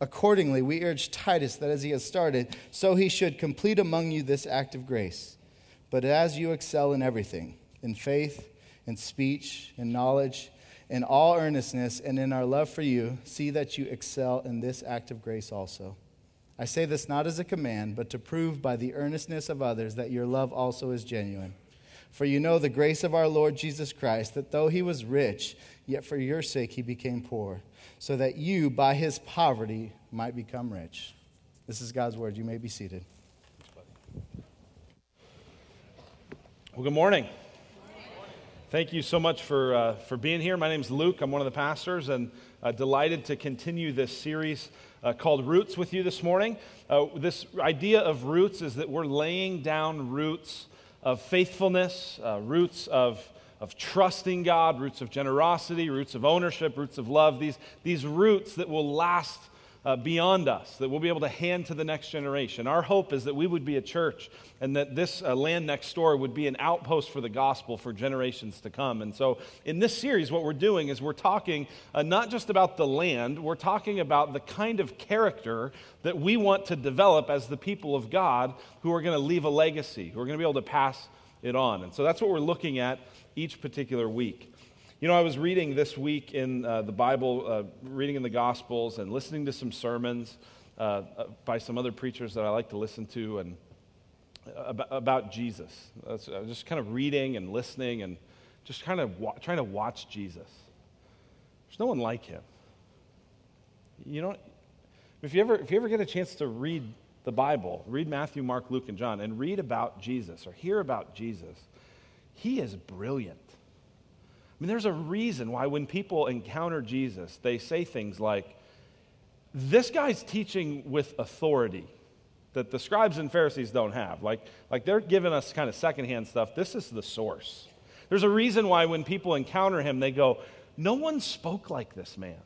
Accordingly, we urge Titus that as he has started, so he should complete among you this act of grace. But as you excel in everything, in faith, in speech, in knowledge, in all earnestness, and in our love for you, see that you excel in this act of grace also. I say this not as a command, but to prove by the earnestness of others that your love also is genuine. For you know the grace of our Lord Jesus Christ, that though he was rich, yet for your sake he became poor, so that you, by his poverty, might become rich. This is God's word. You may be seated. Well, good morning. Thank you so much for, uh, for being here. My name is Luke. I'm one of the pastors, and uh, delighted to continue this series uh, called Roots with you this morning. Uh, this idea of roots is that we're laying down roots of faithfulness, uh, roots of, of trusting God, roots of generosity, roots of ownership, roots of love, these, these roots that will last uh, beyond us, that we'll be able to hand to the next generation. Our hope is that we would be a church and that this uh, land next door would be an outpost for the gospel for generations to come. And so, in this series, what we're doing is we're talking uh, not just about the land, we're talking about the kind of character that we want to develop as the people of God who are going to leave a legacy, who are going to be able to pass it on. And so, that's what we're looking at each particular week. You know, I was reading this week in uh, the Bible, uh, reading in the Gospels, and listening to some sermons uh, uh by some other preachers that I like to listen to, and uh, about, about Jesus. Was just kind of reading and listening, and just kind of wa- trying to watch Jesus. There's no one like him. You know, if you ever if you ever get a chance to read the Bible, read Matthew, Mark, Luke, and John, and read about Jesus or hear about Jesus, he is brilliant. I mean, there's a reason why when people encounter Jesus, they say things like, This guy's teaching with authority that the scribes and Pharisees don't have. Like, like they're giving us kind of secondhand stuff. This is the source. There's a reason why when people encounter him, they go, No one spoke like this man.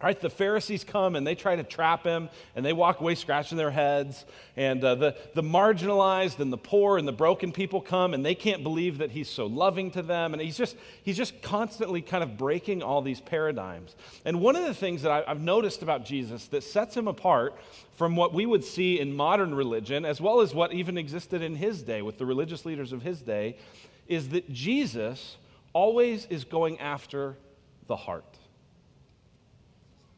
Right, the Pharisees come and they try to trap him, and they walk away scratching their heads. And uh, the, the marginalized and the poor and the broken people come, and they can't believe that he's so loving to them. And he's just, he's just constantly kind of breaking all these paradigms. And one of the things that I, I've noticed about Jesus that sets him apart from what we would see in modern religion, as well as what even existed in his day with the religious leaders of his day, is that Jesus always is going after the heart.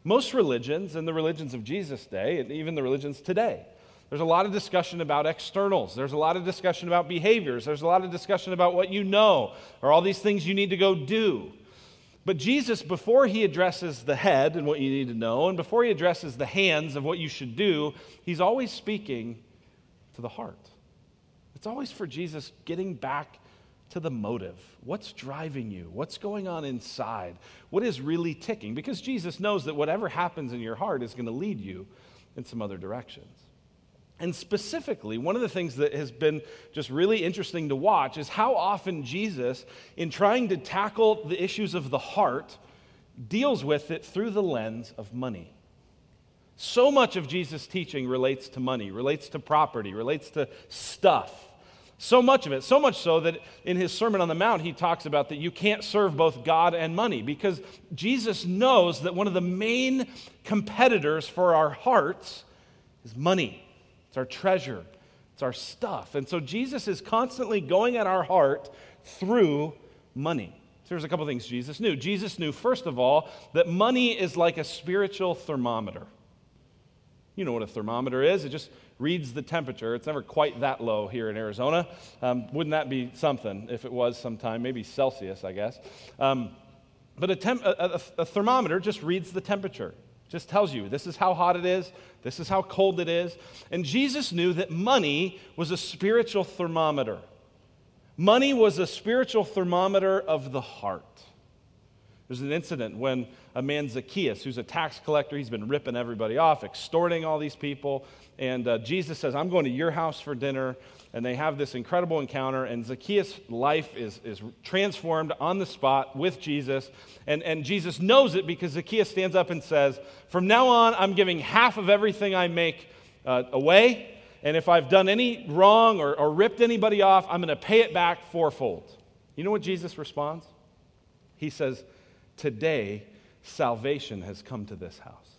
Most religions, and the religions of Jesus' day, and even the religions today, there's a lot of discussion about externals. There's a lot of discussion about behaviors. There's a lot of discussion about what you know or all these things you need to go do. But Jesus, before he addresses the head and what you need to know, and before he addresses the hands of what you should do, he's always speaking to the heart. It's always for Jesus getting back to the motive. What's driving you? What's going on inside? What is really ticking? Because Jesus knows that whatever happens in your heart is going to lead you in some other directions. And specifically, one of the things that has been just really interesting to watch is how often Jesus, in trying to tackle the issues of the heart, deals with it through the lens of money. So much of Jesus' teaching relates to money, relates to property, relates to stuff. So much of it, so much so that in his Sermon on the Mount, he talks about that you can't serve both God and money because Jesus knows that one of the main competitors for our hearts is money. It's our treasure, it's our stuff. And so Jesus is constantly going at our heart through money. So here's a couple things Jesus knew. Jesus knew, first of all, that money is like a spiritual thermometer. You know what a thermometer is. It just reads the temperature. It's never quite that low here in Arizona. Um, wouldn't that be something if it was sometime? Maybe Celsius, I guess. Um, but a, temp- a, a, a thermometer just reads the temperature, just tells you this is how hot it is, this is how cold it is. And Jesus knew that money was a spiritual thermometer. Money was a spiritual thermometer of the heart. There's an incident when a man, Zacchaeus, who's a tax collector, he's been ripping everybody off, extorting all these people. And uh, Jesus says, I'm going to your house for dinner. And they have this incredible encounter. And Zacchaeus' life is, is transformed on the spot with Jesus. And, and Jesus knows it because Zacchaeus stands up and says, From now on, I'm giving half of everything I make uh, away. And if I've done any wrong or, or ripped anybody off, I'm going to pay it back fourfold. You know what Jesus responds? He says, Today, salvation has come to this house.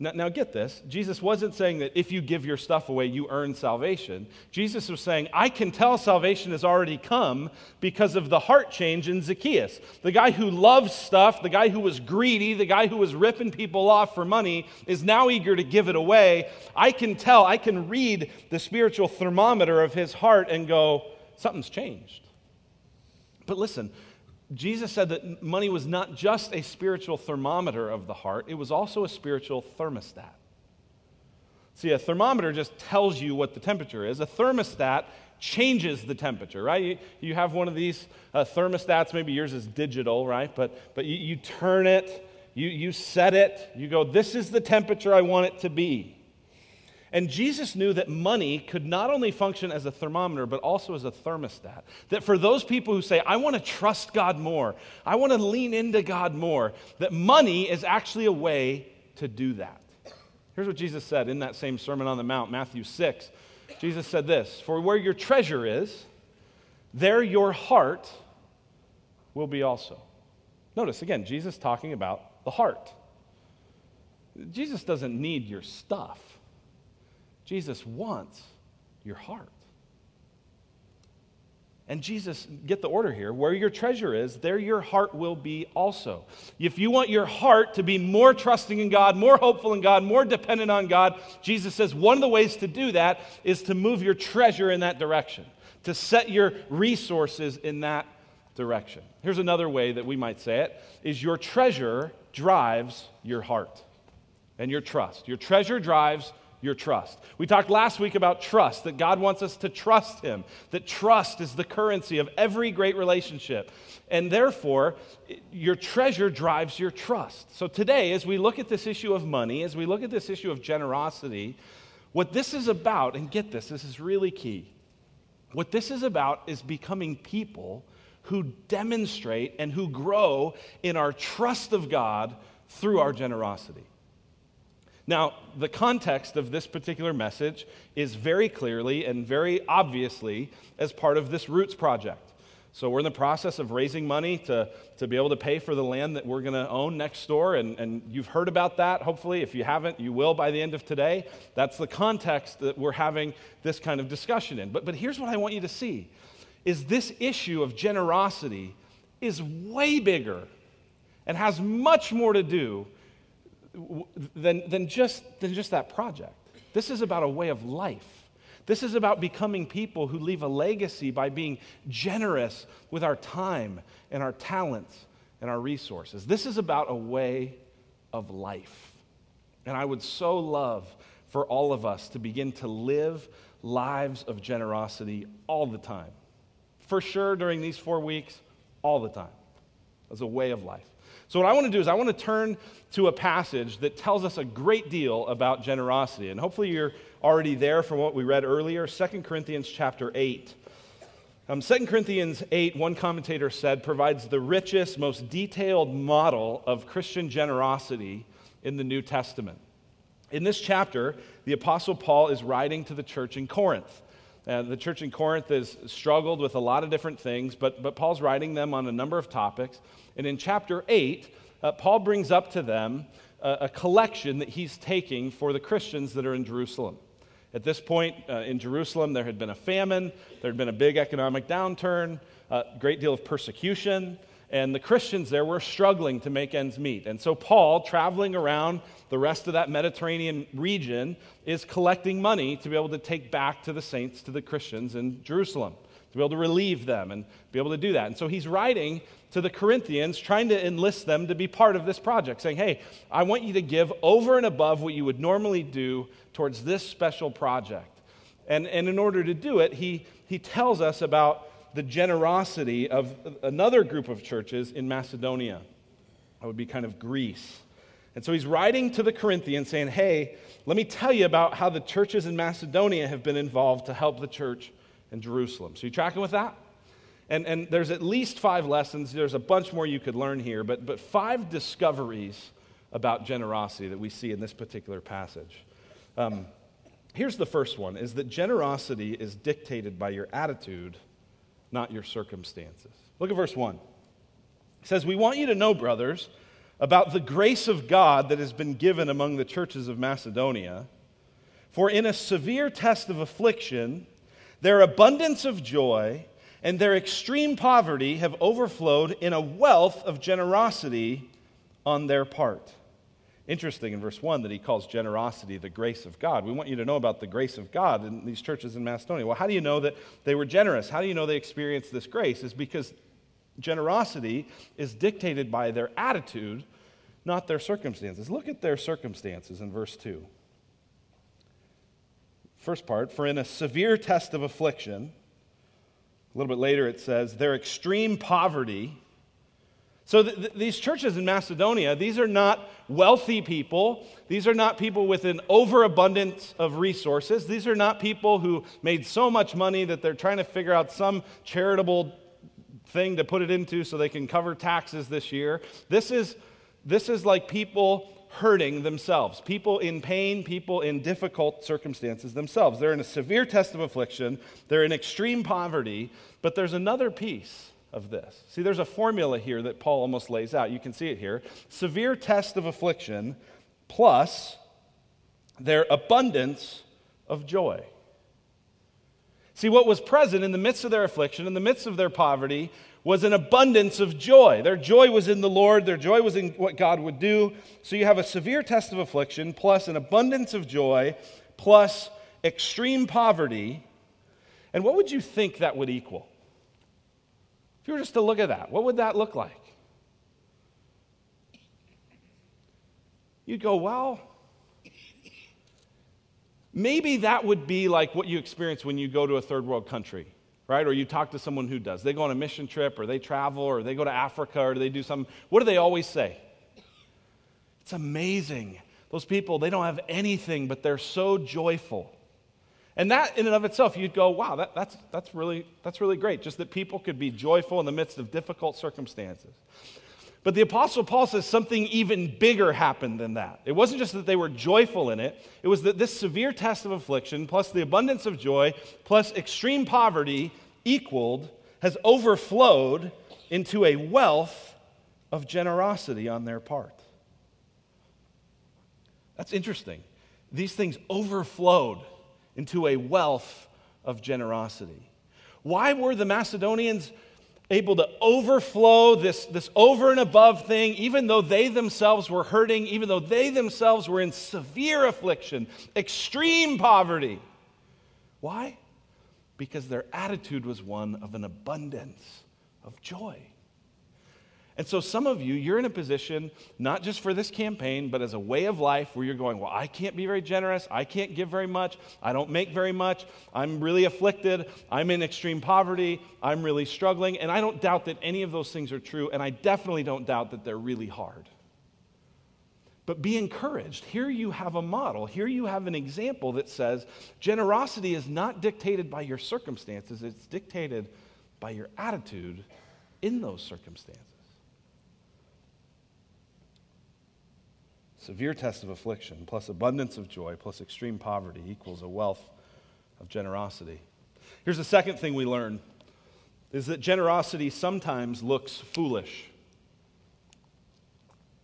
Now, now, get this. Jesus wasn't saying that if you give your stuff away, you earn salvation. Jesus was saying, I can tell salvation has already come because of the heart change in Zacchaeus. The guy who loves stuff, the guy who was greedy, the guy who was ripping people off for money, is now eager to give it away. I can tell, I can read the spiritual thermometer of his heart and go, something's changed. But listen, Jesus said that money was not just a spiritual thermometer of the heart, it was also a spiritual thermostat. See, a thermometer just tells you what the temperature is. A thermostat changes the temperature, right? You, you have one of these uh, thermostats, maybe yours is digital, right? But, but you, you turn it, you, you set it, you go, this is the temperature I want it to be. And Jesus knew that money could not only function as a thermometer, but also as a thermostat. That for those people who say, I want to trust God more, I want to lean into God more, that money is actually a way to do that. Here's what Jesus said in that same Sermon on the Mount, Matthew 6. Jesus said this For where your treasure is, there your heart will be also. Notice again, Jesus talking about the heart. Jesus doesn't need your stuff. Jesus wants your heart. And Jesus, get the order here where your treasure is, there your heart will be also. If you want your heart to be more trusting in God, more hopeful in God, more dependent on God, Jesus says one of the ways to do that is to move your treasure in that direction, to set your resources in that direction. Here's another way that we might say it is your treasure drives your heart and your trust. Your treasure drives your trust. We talked last week about trust, that God wants us to trust Him, that trust is the currency of every great relationship. And therefore, your treasure drives your trust. So today, as we look at this issue of money, as we look at this issue of generosity, what this is about, and get this, this is really key. What this is about is becoming people who demonstrate and who grow in our trust of God through our generosity. Now, the context of this particular message is very clearly and very obviously as part of this Roots project. So, we're in the process of raising money to, to be able to pay for the land that we're going to own next door. And, and you've heard about that, hopefully. If you haven't, you will by the end of today. That's the context that we're having this kind of discussion in. But, but here's what I want you to see is this issue of generosity is way bigger and has much more to do than, than, just, than just that project. This is about a way of life. This is about becoming people who leave a legacy by being generous with our time and our talents and our resources. This is about a way of life. And I would so love for all of us to begin to live lives of generosity all the time. For sure, during these four weeks, all the time, as a way of life. So, what I want to do is, I want to turn to a passage that tells us a great deal about generosity. And hopefully, you're already there from what we read earlier 2 Corinthians chapter 8. Um, 2 Corinthians 8, one commentator said, provides the richest, most detailed model of Christian generosity in the New Testament. In this chapter, the Apostle Paul is writing to the church in Corinth. And the church in Corinth has struggled with a lot of different things, but, but Paul's writing them on a number of topics. And in chapter 8, uh, Paul brings up to them a, a, collection that he's taking for the Christians that are in Jerusalem. At this point uh, in Jerusalem, there had been a famine, there had been a big economic downturn, a great deal of persecution, and the Christians there were struggling to make ends meet. And so, Paul, traveling around the rest of that Mediterranean region, is collecting money to be able to take back to the saints, to the Christians in Jerusalem, to be able to relieve them and be able to do that. And so, he's writing to the Corinthians, trying to enlist them to be part of this project, saying, Hey, I want you to give over and above what you would normally do towards this special project. And, and in order to do it, he, he tells us about the generosity of another group of churches in Macedonia. That would be kind of Greece. And so he's writing to the Corinthians saying, Hey, let me tell you about how the churches in Macedonia have been involved to help the church in Jerusalem. So you tracking with that? And, and there's at least five lessons. There's a bunch more you could learn here, but, but five discoveries about generosity that we see in this particular passage. Um, here's the first one is that generosity is dictated by your attitude, not your circumstances. Look at verse 1. It says, We want you to know, brothers, about the grace of God that has been given among the churches of Macedonia. For in a severe test of affliction, their abundance of joy and their extreme poverty have overflowed in a wealth of generosity on their part. Interesting in verse 1 that he calls generosity the grace of God. We want you to know about the grace of God in these churches in Macedonia. Well, how do you know that they were generous? How do you know they experienced this grace? Is because generosity is dictated by their attitude, not their circumstances. Look at their circumstances in verse 2. First part, for in a severe test of affliction, a little bit later it says, their extreme poverty. So th- th- these churches in Macedonia, these are not wealthy people. These are not people with an overabundance of resources. These are not people who made so much money that they're trying to figure out some charitable thing to put it into so they can cover taxes this year. This is, this is like people hurting themselves, people in pain, people in difficult circumstances themselves. They're in a severe test of affliction, they're in extreme poverty, but there's another piece of this. See, there's a formula here that Paul almost lays out. You can see it here. Severe test of affliction plus their abundance of joy. See, what was present in the midst of their affliction, in the midst of their poverty, was an abundance of joy. Their joy was in the Lord, their joy was in what God would do. So you have a severe test of affliction, plus an abundance of joy, plus extreme poverty. And what would you think that would equal? If you were just to look at that, what would that look like? You'd go, well, maybe that would be like what you experience when you go to a third world country right? Or you talk to someone who does. They go on a mission trip, or they travel, or they go to Africa, or they do something. What do they always say? It's amazing. Those people, they don't have anything, but they're so joyful. And that in and of itself, you'd go, wow, that, that's, that's, really, that's really great. Just that people could be joyful in the midst of difficult circumstances. But the Apostle Paul says something even bigger happened than that. It wasn't just that they were joyful in it, it was that this severe test of affliction, plus the abundance of joy, plus extreme poverty, equaled, has overflowed into a wealth of generosity on their part. That's interesting. These things overflowed into a wealth of generosity. Why were the Macedonians able to overflow this, this over and above thing, even though they themselves were hurting, even though they themselves were in severe affliction, extreme poverty. Why? Because their attitude was one of an abundance of joy. And so, some of you, you're in a position, not just for this campaign, but as a way of life where you're going, Well, I can't be very generous. I can't give very much. I don't make very much. I'm really afflicted. I'm in extreme poverty. I'm really struggling. And I don't doubt that any of those things are true. And I definitely don't doubt that they're really hard. But be encouraged. Here you have a model. Here you have an example that says generosity is not dictated by your circumstances, it's dictated by your attitude in those circumstances. Severe test of affliction, plus abundance of joy, plus extreme poverty equals a wealth of generosity. Here's the second thing we learn is that generosity sometimes looks foolish.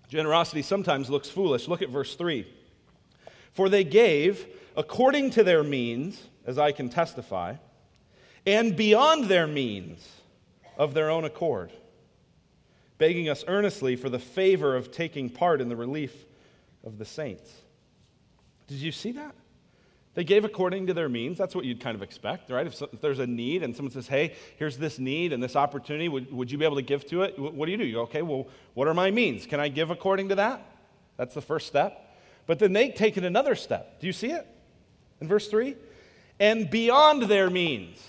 Generosity sometimes looks foolish. Look at verse 3. For they gave according to their means, as I can testify, and beyond their means of their own accord, begging us earnestly for the favor of taking part in the relief of the saints. Did you see that? They gave according to their means. That's what you'd kind of expect, right? If, so, if, there's a need and someone says, hey, here's this need and this opportunity, would, would you be able to give to it? What do you do? You go, okay, well, what are my means? Can I give according to that? That's the first step. But then they take it another step. Do you see it? In verse 3? And beyond their means.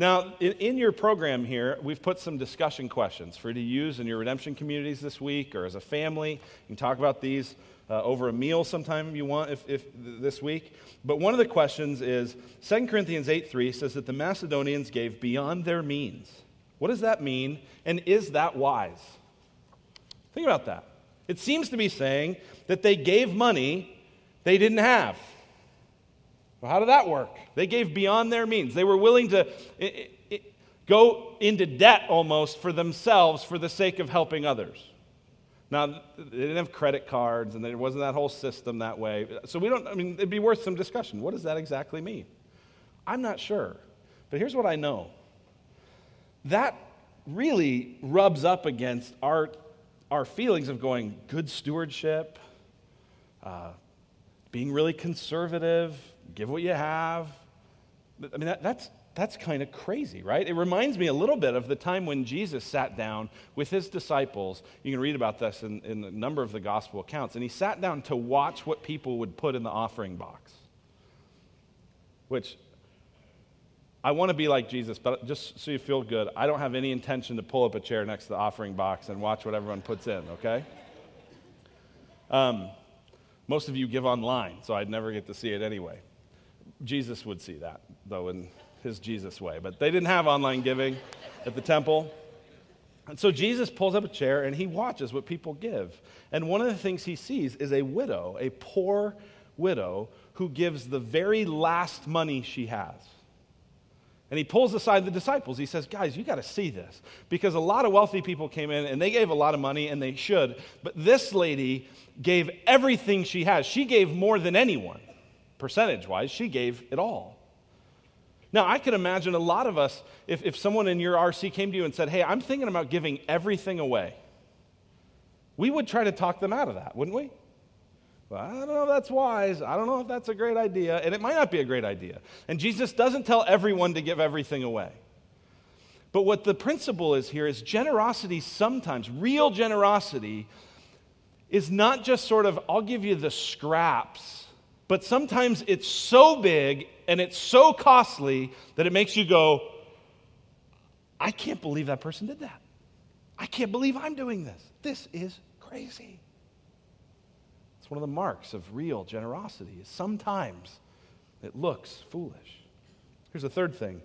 Now, in, in, your program here, we've put some discussion questions for you to use in your redemption communities this week or as a family. You can talk about these uh, over a meal sometime if you want if, if, this week. But one of the questions is 2 Corinthians 8 3 says that the Macedonians gave beyond their means. What does that mean? And is that wise? Think about that. It seems to be saying that they gave money they didn't have. Well, how did that work? They gave beyond their means. They were willing to go into debt almost for themselves for the sake of helping others. Now, they didn't have credit cards and there wasn't that whole system that way. So we don't, I mean, it'd be worth some discussion. What does that exactly mean? I'm not sure. But here's what I know that really rubs up against our, our feelings of going good stewardship, uh, being really conservative, give what you have. I mean, that, that's, that's kind of crazy, right? It reminds me a little bit of the time when Jesus sat down with his disciples. You can read about this in, in a number of the gospel accounts. And he sat down to watch what people would put in the offering box, which I want to be like Jesus, but just so you feel good, I don't have any intention to pull up a chair next to the offering box and watch what everyone puts in, okay? Um, most of you give online, so I'd never get to see it anyway. Jesus would see that, though, in his Jesus way. But they didn't have online giving at the temple. And so Jesus pulls up a chair and he watches what people give. And one of the things he sees is a widow, a poor widow, who gives the very last money she has. And he pulls aside the disciples. He says, Guys, you got to see this. Because a lot of wealthy people came in and they gave a lot of money and they should. But this lady gave everything she has. She gave more than anyone percentage wise, she gave it all. Now, I could imagine a lot of us, if, if someone in your RC came to you and said, Hey, I'm thinking about giving everything away, we would try to talk them out of that, wouldn't we? Well, I don't know if that's wise. I don't know if that's a great idea. And it might not be a great idea. And Jesus doesn't tell everyone to give everything away. But what the principle is here is generosity sometimes, real generosity, is not just sort of, I'll give you the scraps but sometimes it's so big and it's so costly that it makes you go, I can't believe that person did that. I can't believe I'm doing this. This is crazy. It's one of the marks of real generosity. Is sometimes it looks foolish. Here's the third thing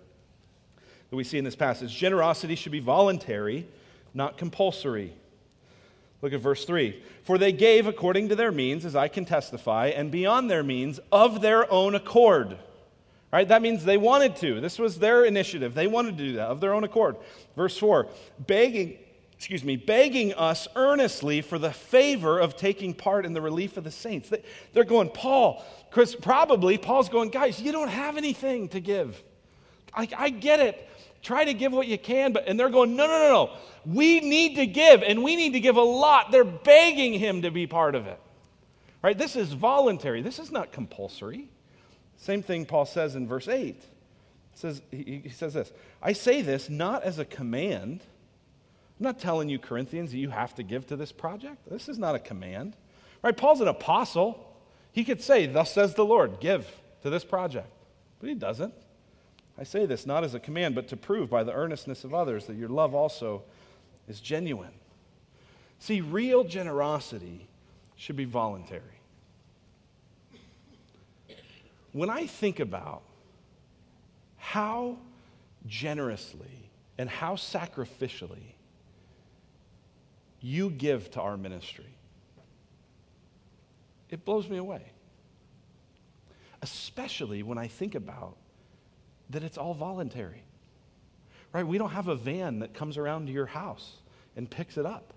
that we see in this passage generosity should be voluntary, not compulsory. Look at verse 3. For they gave according to their means, as I can testify, and beyond their means, of their own accord. Right? That means they wanted to. This was their initiative. They wanted to do that of their own accord. Verse 4 begging, excuse me, begging us earnestly for the favor of taking part in the relief of the saints. They're going, Paul, Chris, probably Paul's going, guys, you don't have anything to give. I, I get it. Try to give what you can, but and they're going, no, no, no, no. We need to give, and we need to give a lot. They're begging him to be part of it. Right? This is voluntary. This is not compulsory. Same thing Paul says in verse 8. He says, he, says this I say this not as a command. I'm not telling you, Corinthians, that you have to give to this project. This is not a command. Right? Paul's an apostle. He could say, Thus says the Lord, give to this project. But he doesn't. I say this not as a command, but to prove by the earnestness of others that your love also is genuine. See, real generosity should be voluntary. When I think about how generously and how sacrificially you give to our ministry, it blows me away. Especially when I think about that it's all voluntary. Right? We don't have a van that comes around to your house and picks it up.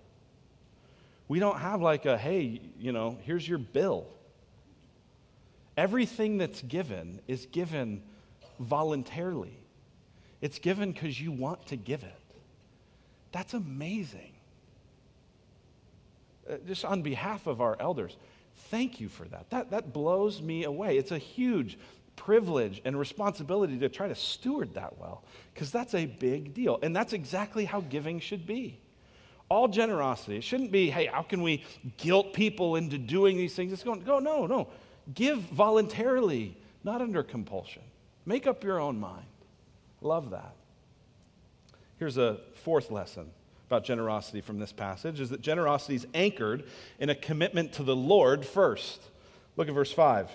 We don't have like a, hey, you know, here's your bill. Everything that's given is given voluntarily. It's given because you want to give it. That's amazing. Uh, just on behalf of our elders, thank you for that. That, that blows me away. It's a huge privilege and responsibility to try to steward that well because that's a big deal. And that's exactly how giving should be. All generosity. It shouldn't be, hey, how can we guilt people into doing these things? It's going, go, no, no. Give voluntarily, not under compulsion. Make up your own mind. Love that. Here's a fourth lesson about generosity from this passage is that generosity is anchored in a commitment to the Lord first. Look at verse 5.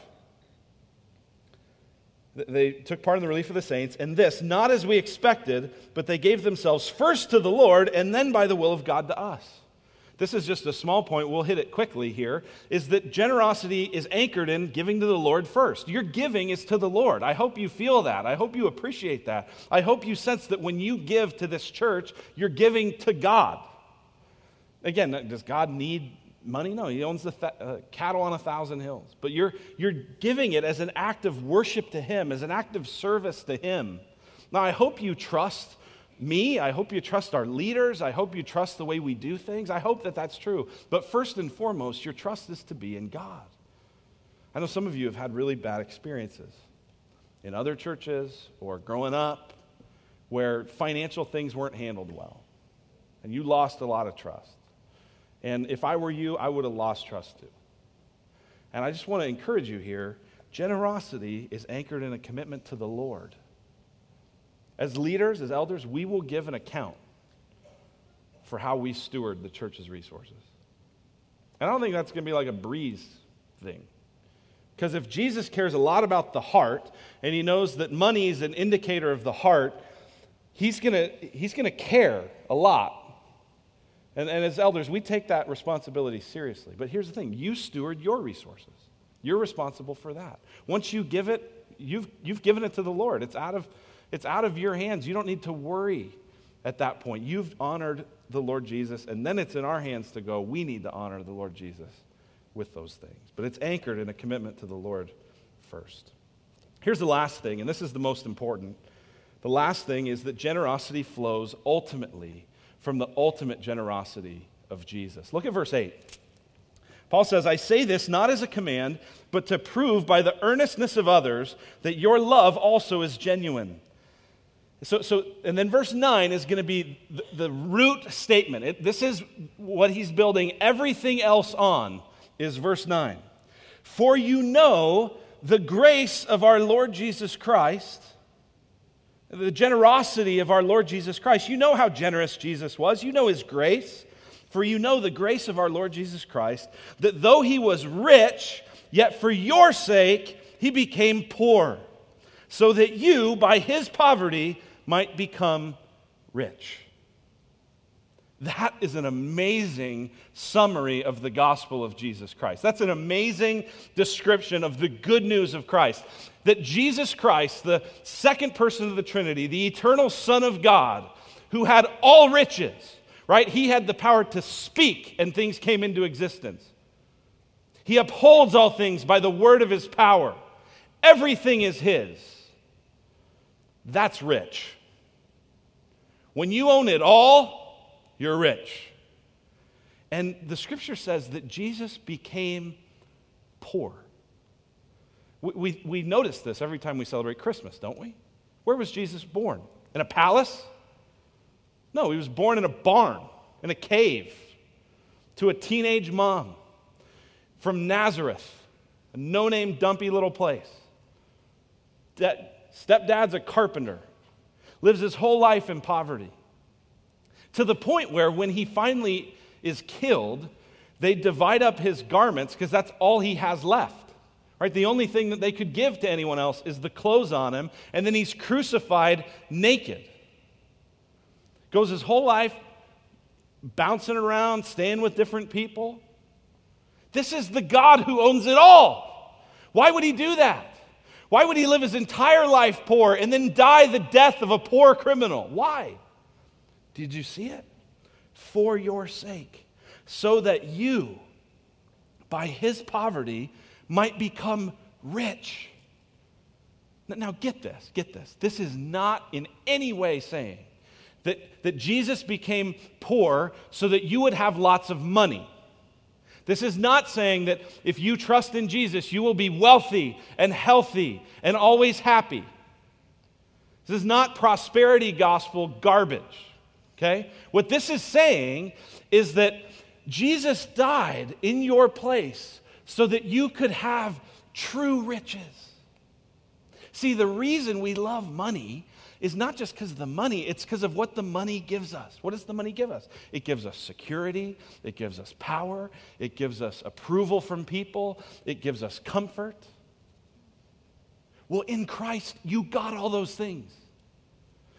They took part in the relief of the saints, and this, not as we expected, but they gave themselves first to the Lord and then by the will of God to us. This is just a small point, we'll hit it quickly here, is that generosity is anchored in giving to the Lord first. Your giving is to the Lord. I hope you feel that. I hope you appreciate that. I hope you sense that when you give to this church, you're giving to God. Again, does God need money? No, he owns the th- uh, cattle on a thousand hills. But you're, you're giving it as an act of worship to Him, as an act of service to Him. Now, I hope you trust me. I hope you trust our leaders. I hope you trust the way we do things. I hope that that's true. But first and foremost, your trust is to be in God. I know some of you have had really bad experiences in other churches or growing up where financial things weren't handled well, and you lost a lot of trust. And if I were you, I would have lost trust too. And I just want to encourage you here generosity is anchored in a commitment to the Lord. As leaders, as elders, we will give an account for how we steward the church's resources. And I don't think that's going to be like a breeze thing. Because if Jesus cares a lot about the heart and he knows that money is an indicator of the heart, he's going to, he's going to care a lot and, and as elders, we take that responsibility seriously. But here's the thing you steward your resources, you're responsible for that. Once you give it, you've, you've given it to the Lord. It's out, of, it's out of your hands. You don't need to worry at that point. You've honored the Lord Jesus, and then it's in our hands to go. We need to honor the Lord Jesus with those things. But it's anchored in a commitment to the Lord first. Here's the last thing, and this is the most important. The last thing is that generosity flows ultimately from the ultimate generosity of Jesus. Look at verse 8. Paul says, I say this not as a command, but to prove by the earnestness of others that your love also is genuine. So, so and then verse 9 is going to be the, the root statement. It, this is what he's building everything else on, is verse 9. For you know the grace of our Lord Jesus Christ the generosity of our Lord Jesus Christ. You know how generous Jesus was, you know his grace. For you know the grace of our Lord Jesus Christ, that though he was rich, yet for your sake he became poor, so that you, by his poverty, might become rich. That is an amazing summary of the gospel of Jesus Christ. That's an amazing description of the good news of Christ. That Jesus Christ, the second person of the Trinity, the eternal Son of God, who had all riches, right? He had the power to speak and things came into existence. He upholds all things by the word of his power. Everything is his. That's rich. When you own it all, you're rich. And the scripture says that Jesus became poor. We, we, notice this every time we celebrate Christmas, don't we? Where was Jesus born? In a palace? No, he was born in a barn, in a cave, to a teenage mom from Nazareth, a no name, dumpy little place. That stepdad's a carpenter, lives his whole life in poverty to the point where when he finally is killed, they divide up his garments because that's all he has left. Right? The only thing that they could give to anyone else is the clothes on him, and then he's crucified naked. Goes his whole life bouncing around, staying with different people. This is the God who owns it all. Why would he do that? Why would he live his entire life poor and then die the death of a poor criminal? Why? Did you see it? For your sake, so that you, by his poverty, might become rich. Now, get this, get this. This is not in any way saying that, that Jesus became poor so that you would have lots of money. This is not saying that if you trust in Jesus, you will be wealthy and healthy and always happy. This is not prosperity gospel garbage. Okay? What this is saying is that Jesus died in your place so that you could have true riches. See, the reason we love money is not just because of the money, it's because of what the money gives us. What does the money give us? It gives us security, it gives us power, it gives us approval from people, it gives us comfort. Well, in Christ, you got all those things.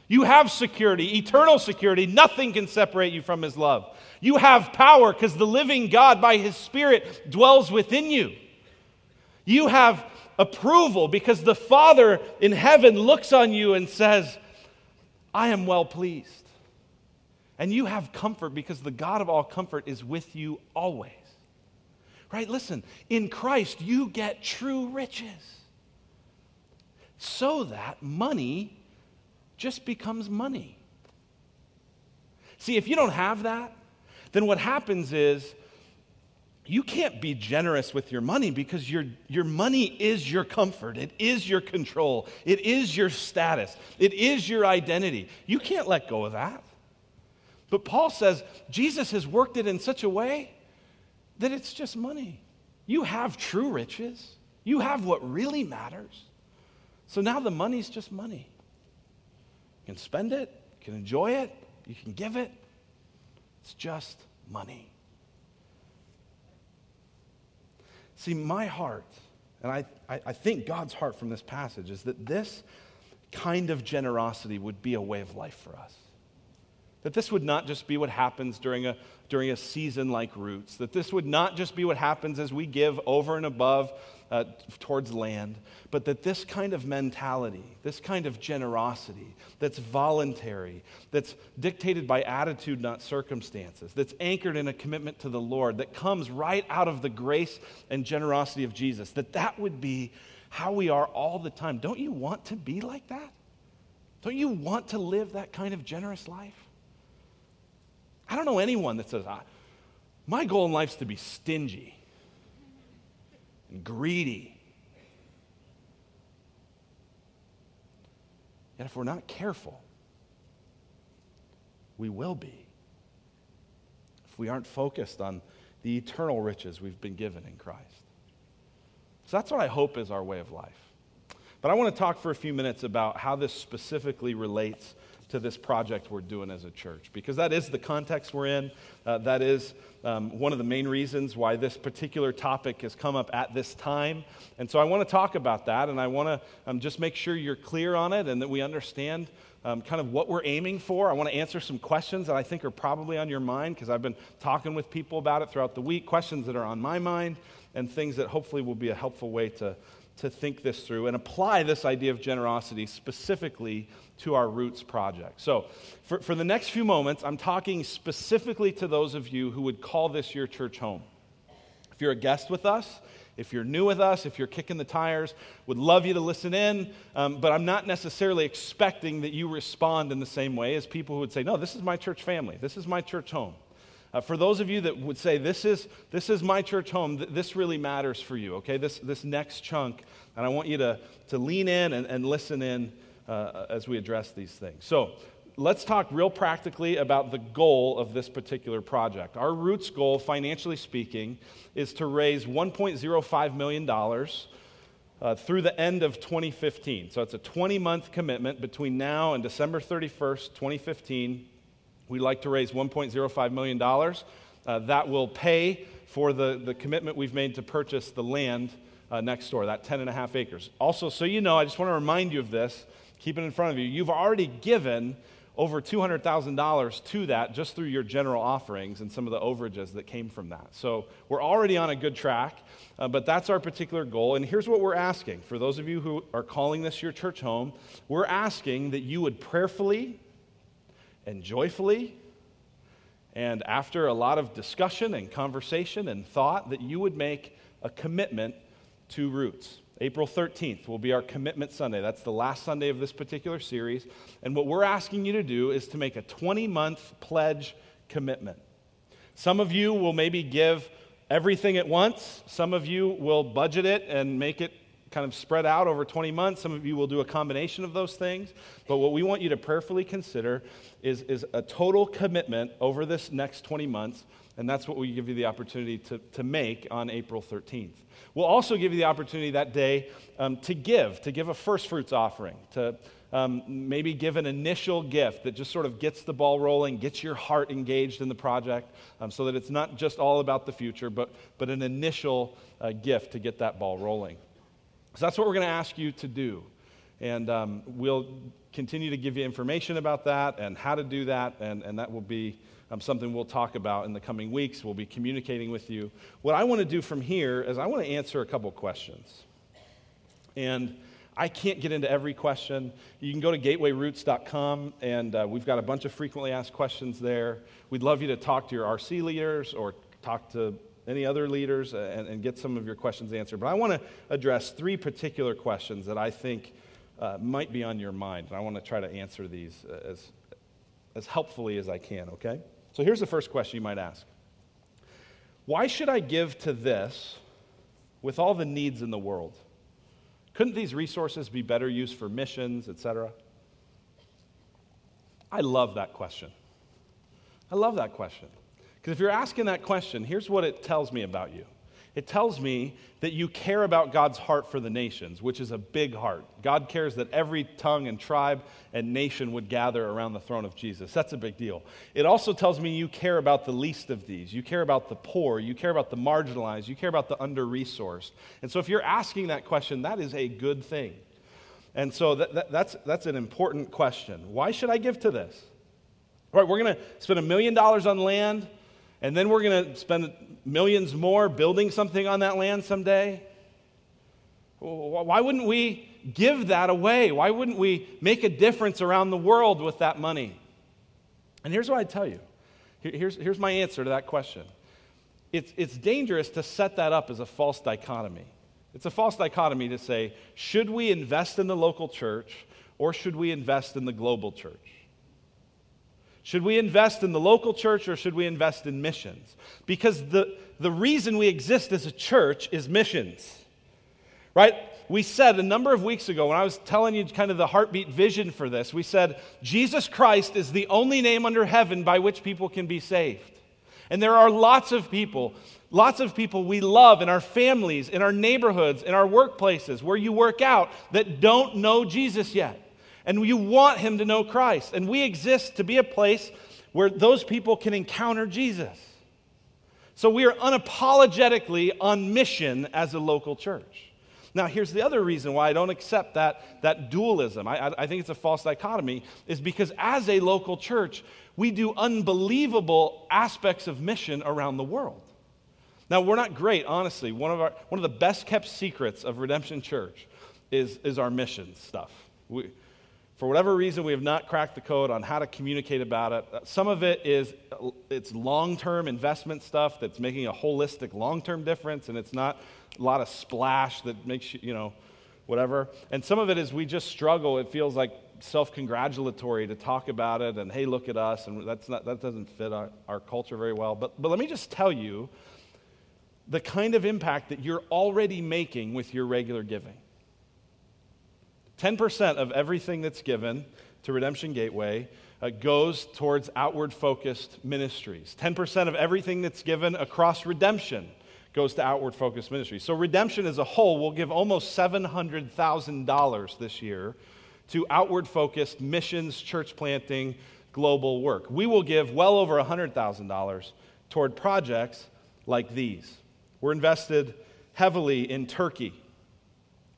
You have security, eternal security. Nothing can separate you from His love. You have power because the living God, by His Spirit, dwells within you. You have approval because the Father in heaven looks on you and says, I am well pleased. And you have comfort because the God of all comfort is with you always. Right? Listen, in Christ, you get true riches. So that money just becomes money. See, if you don't have that, then what happens is you can't be generous with your money because your, your money is your comfort. It is your control. It is your status. It is your identity. You can't let go of that. But Paul says Jesus has worked it in such a way that it's just money. You have true riches, you have what really matters. So now the money's just money. You can spend it, you can enjoy it, you can give it. It's just money. See, my heart, and I, I, think God's heart from this passage, is that this kind of generosity would be a way of life for us. That this would not just be what happens during a, during a season like Roots. That this would not just be what happens as we give over and above uh, towards land, but that this kind of mentality, this kind of generosity that's voluntary, that's dictated by attitude, not circumstances, that's anchored in a commitment to the Lord, that comes right out of the grace and generosity of Jesus, that that would be how we are all the time. Don't you want to be like that? Don't you want to live that kind of generous life? I don't know anyone that says, my goal in life is to be stingy and greedy. Yet, if we're not careful, we will be. If we aren't focused on the eternal riches we've been given in Christ. So that's what I hope is our way of life. But I want to talk for a few minutes about how this specifically relates to this project we're doing as a church, because that is the context we're in. Uh, that is um, one of the main reasons why this particular topic has come up at this time. And so I want to talk about that, and I want to um, just make sure you're clear on it and that we understand um, kind of what we're aiming for. I want to answer some questions that I think are probably on your mind because I've been talking with people about it throughout the week, questions that are on my mind, and things that hopefully will be a helpful way to, to think this through and apply this idea of generosity specifically to our Roots project. So, for, for the next few moments, I'm talking specifically to those of you who would call this your church home. If you're a guest with us, if you're new with us, if you're kicking the tires, would love you to listen in, um, but I'm not necessarily expecting that you respond in the same way as people who would say, No, this is my church family, this is my church home. Uh, for those of you that would say, this is, this is my church home, th- this really matters for you, okay? This, this next chunk. And I want you to, to lean in and, and listen in uh, as we address these things. So let's talk real practically about the goal of this particular project. Our roots goal, financially speaking, is to raise $1.05 million. Uh, through the end of 2015. So it's a 20 month commitment between now and December 31st, 2015 We'd like to raise $1.05 million. Uh, that will pay for the, the commitment we've made to purchase the land uh, next door, that 10 and a half acres. Also, so you know, I just want to remind you of this, keep it in front of you. You've already given over $200,000 to that just through your general offerings and some of the overages that came from that. So we're already on a good track, uh, but that's our particular goal. And here's what we're asking for those of you who are calling this your church home, we're asking that you would prayerfully and joyfully, and after a lot of discussion and conversation and thought, that you would make a commitment to Roots. April 13th will be our commitment Sunday. That's the last Sunday of this particular series. And what we're asking you to do is to make a 20 month pledge commitment. Some of you will maybe give everything at once, some of you will budget it and make it kind of spread out over 20 months. Some of you will do a combination of those things. But what we want you to prayerfully consider is, is a total commitment over this next 20 months And that's what we give you the opportunity to, to make on April 13th. We'll also give you the opportunity that day um, to give, to give a first fruits offering, to um, maybe give an initial gift that just sort of gets the ball rolling, gets your heart engaged in the project, um, so that it's not just all about the future, but, but an initial uh, gift to get that ball rolling. So that's what we're going to ask you to do. And um, we'll continue to give you information about that and how to do that, and, and that will be um, something we'll talk about in the coming weeks. We'll be communicating with you. What I want to do from here is I want to answer a couple questions. And I can't get into every question. You can go to gatewayroots.com, and uh, we've got a bunch of frequently asked questions there. We'd love you to talk to your RC leaders or talk to any other leaders and, and get some of your questions answered. But I want to address three particular questions that I think uh, might be on your mind. And I want to try to answer these as, as helpfully as I can, okay? So here's the first question you might ask Why should I give to this with all the needs in the world? Couldn't these resources be better used for missions, etc.? I love that question. I love that question. Because if you're asking that question, here's what it tells me about you it tells me that you care about God's heart for the nations, which is a big heart. God cares that every tongue and tribe and nation would gather around the throne of Jesus. That's a big deal. It also tells me you care about the least of these. You care about the poor. You care about the marginalized. You care about the under resourced. And so if you're asking that question, that is a good thing. And so that, that, that's, that's an important question. Why should I give to this? All right, we're going to spend a million dollars on land and then we're going to spend millions more building something on that land someday? Why wouldn't we give that away? Why wouldn't we make a difference around the world with that money? And here's what I tell you here's, here's my answer to that question it's, it's dangerous to set that up as a false dichotomy. It's a false dichotomy to say, should we invest in the local church or should we invest in the global church? Should we invest in the local church or should we invest in missions? Because the, the reason we exist as a church is missions, right? We said a number of weeks ago when I was telling you kind of the heartbeat vision for this, we said Jesus Christ is the only name under heaven by which people can be saved. And there are lots of people, lots of people we love in our families, in our neighborhoods, in our workplaces, where you work out that don't know Jesus yet and you want him to know Christ. And we exist to be a place where those people can encounter Jesus. So we are unapologetically on mission as a local church. Now, here's the other reason why I don't accept that, that dualism. I, I, think it's a false dichotomy, is because as a local church, we do unbelievable aspects of mission around the world. Now, we're not great, honestly. One of, our, one of the best kept secrets of Redemption Church is, is our mission stuff. We, for whatever reason, we have not cracked the code on how to communicate about it. Uh, some of it is it's long-term investment stuff that's making a holistic long-term difference, and it's not a lot of splash that makes you, you know, whatever. And some of it is we just struggle. It feels like self-congratulatory to talk about it, and hey, look at us, and that's not, that doesn't fit our, our culture very well. But, but let me just tell you the kind of impact that you're already making with your regular giving. 10% of everything that's given to Redemption Gateway uh, goes towards outward focused ministries. 10% of everything that's given across redemption goes to outward focused ministries. So, redemption as a whole will give almost $700,000 this year to outward focused missions, church planting, global work. We will give well over $100,000 toward projects like these. We're invested heavily in Turkey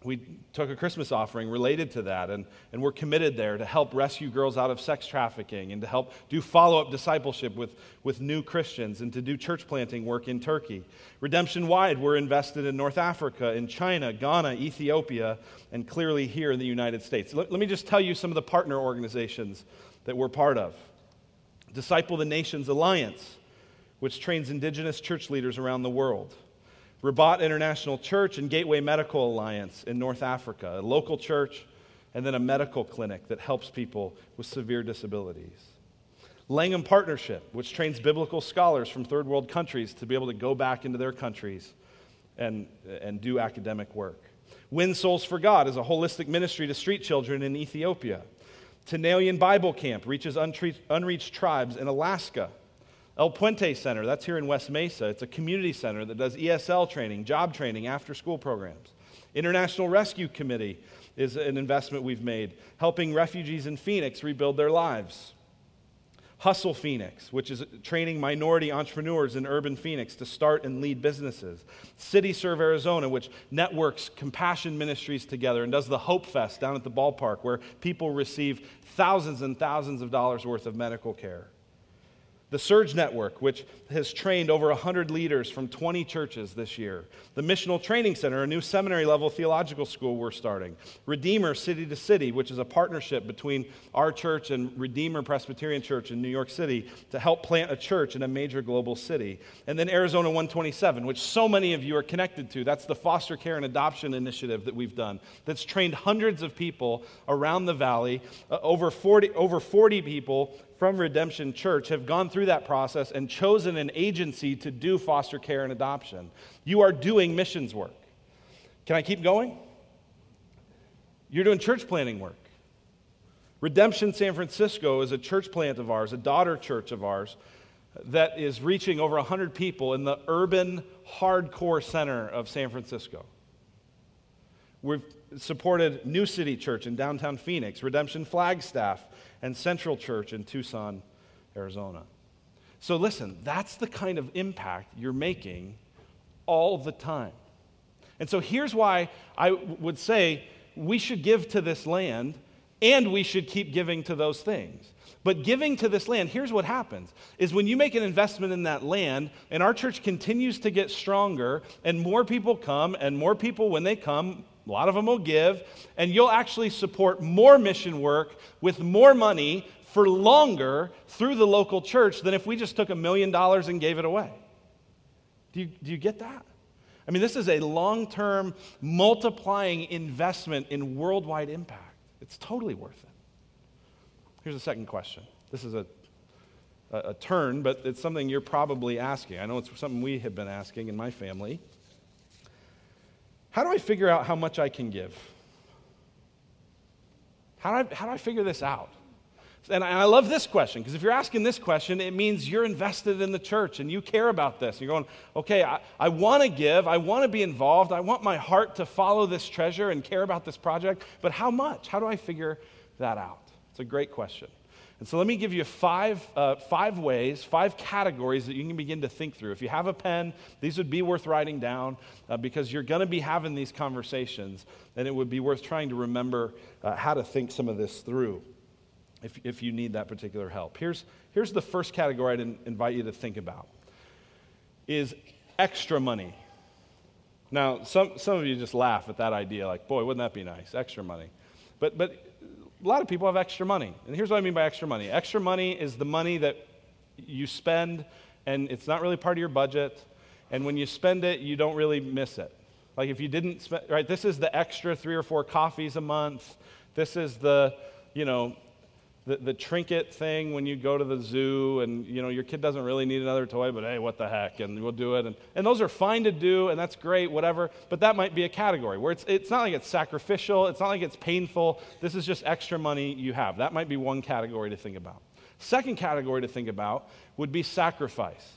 we took a Christmas offering related to that, and, and we're committed there to help rescue girls out of sex trafficking and to help do follow up discipleship with, with new Christians and to do church planting work in Turkey. Redemption wide, we're invested in North Africa, in China, Ghana, Ethiopia, and clearly here in the United States. Let, let me just tell you some of the partner organizations that we're part of Disciple the Nations Alliance, which trains indigenous church leaders around the world. Rabat International Church and Gateway Medical Alliance in North Africa, a local church, and then a medical clinic that helps people with severe disabilities. Langham Partnership, which trains biblical scholars from third world countries to be able to go back into their countries and, and do academic work. Win Souls for God is a holistic ministry to street children in Ethiopia. Tanalian Bible Camp reaches unreached tribes in Alaska. El Puente Center, that's here in West Mesa. It's a community center that does ESL training, job training, after school programs. International Rescue Committee is an investment we've made, helping refugees in Phoenix rebuild their lives. Hustle Phoenix, which is training minority entrepreneurs in urban Phoenix to start and lead businesses. City Serve Arizona, which networks compassion ministries together and does the Hope Fest down at the ballpark, where people receive thousands and thousands of dollars worth of medical care. The Surge Network, which has trained over 100 leaders from 20 churches this year. The Missional Training Center, a new seminary level theological school we're starting. Redeemer City to City, which is a partnership between our church and Redeemer Presbyterian Church in New York City to help plant a church in a major global city. And then Arizona 127, which so many of you are connected to. That's the foster care and adoption initiative that we've done that's trained hundreds of people around the valley, uh, over, 40, over 40 people from Redemption Church have gone through that process and chosen an agency to do foster care and adoption. You are doing missions work. Can I keep going? You're doing church planting work. Redemption San Francisco is a church plant of ours, a daughter church of ours, that is reaching over 100 people in the urban, hardcore center of San Francisco. We've supported New City Church in downtown Phoenix, Redemption Flagstaff, and Central Church in Tucson, Arizona. So, listen, that's the kind of impact you're making all the time. And so, here's why I would say we should give to this land and we should keep giving to those things. But giving to this land, here's what happens is when you make an investment in that land and our church continues to get stronger and more people come and more people when they come a lot of them will give, and you'll actually support more mission work with more money for longer through the local church than if we just took a million dollars and gave it away. Do you, do you get that? I mean, this is a long term, multiplying investment in worldwide impact. It's totally worth it. Here's a second question. This is a, a, a turn, but it's something you're probably asking. I know it's something we have been asking in my family. How do I figure out how much I can give? How do I, how do I figure this out? And I love this question because if you're asking this question, it means you're invested in the church and you care about this. You're going, okay, I, I want to give, I want to be involved, I want my heart to follow this treasure and care about this project, but how much? How do I figure that out? It's a great question. And so let me give you five, uh, five ways, five categories that you can begin to think through. If you have a pen, these would be worth writing down uh, because you're going to be having these conversations, and it would be worth trying to remember uh, how to think some of this through if, if you need that particular help. Here's, here's the first category I'd invite you to think about is extra money. Now, some, some of you just laugh at that idea, like, boy, wouldn't that be nice? Extra money. But, but a lot of people have extra money. And here's what I mean by extra money extra money is the money that you spend, and it's not really part of your budget. And when you spend it, you don't really miss it. Like if you didn't spend, right, this is the extra three or four coffees a month. This is the, you know, the, the trinket thing when you go to the zoo and you know your kid doesn't really need another toy but hey what the heck and we'll do it. And, and those are fine to do and that's great whatever but that might be a category where it's, it's not like it's sacrificial it's not like it's painful. This is just extra money you have. That might be one category to think about. Second category to think about would be sacrifice.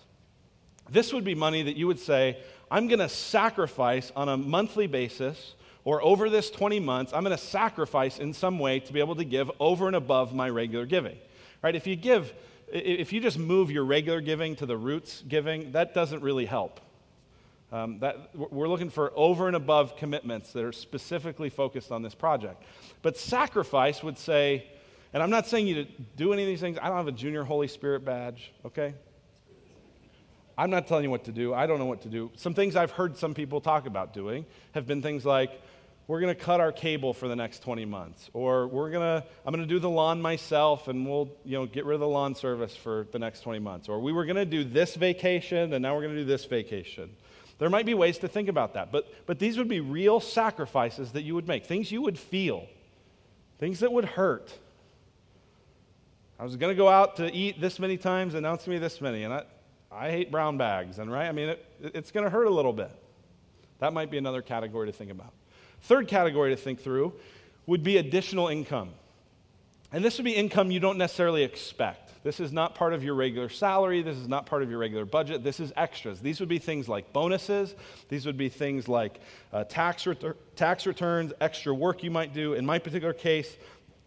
This would be money that you would say i'm going to sacrifice on a monthly basis or over this 20 months, I'm going to sacrifice in some way to be able to give over and above my regular giving. Right? If you give, if you just move your regular giving to the roots giving, that doesn't really help. Um, that, we're looking for over and above commitments that are specifically focused on this project. But sacrifice would say, and I'm not saying you to do any of these things. I don't have a junior Holy Spirit badge, okay? I'm not telling you what to do. I don't know what to do. Some things I've heard some people talk about doing have been things like, we're going to cut our cable for the next 20 months or we're going to i'm going to do the lawn myself and we'll you know get rid of the lawn service for the next 20 months. Or we were going to do this vacation and now we're going to do this vacation. There might be ways to think about that but but these would be real sacrifices that you would make things you would feel things that would hurt. I was going to go out to eat this many times and now it's me this many and i i hate brown bags and right i mean it, it's going to hurt a little bit. That might be another category to think about Third category to think through would be additional income. And this would be income you don't necessarily expect. This is not part of your regular salary. This is not part of your regular budget. This is extras. These would be things like bonuses. These would be things like uh, tax, tax returns, extra work you might do. In my particular case,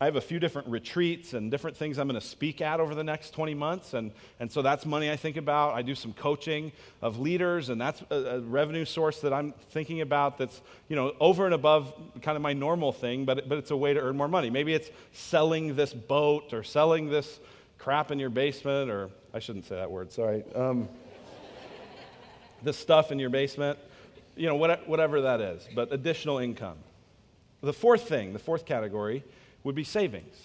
I have a few different retreats and different things I'm going to speak at over the next 20 months. And, and so that's money I think about. I do some coaching of leaders, and that's a, a, revenue source that I'm thinking about that's, you know, over and above kind of my normal thing, but, but it's a way to earn more money. Maybe it's selling this boat or selling this crap in your basement, or I shouldn't say that word, sorry. Um, this stuff in your basement, you know, whatever that is, but additional income. The fourth thing, the fourth category, would be savings.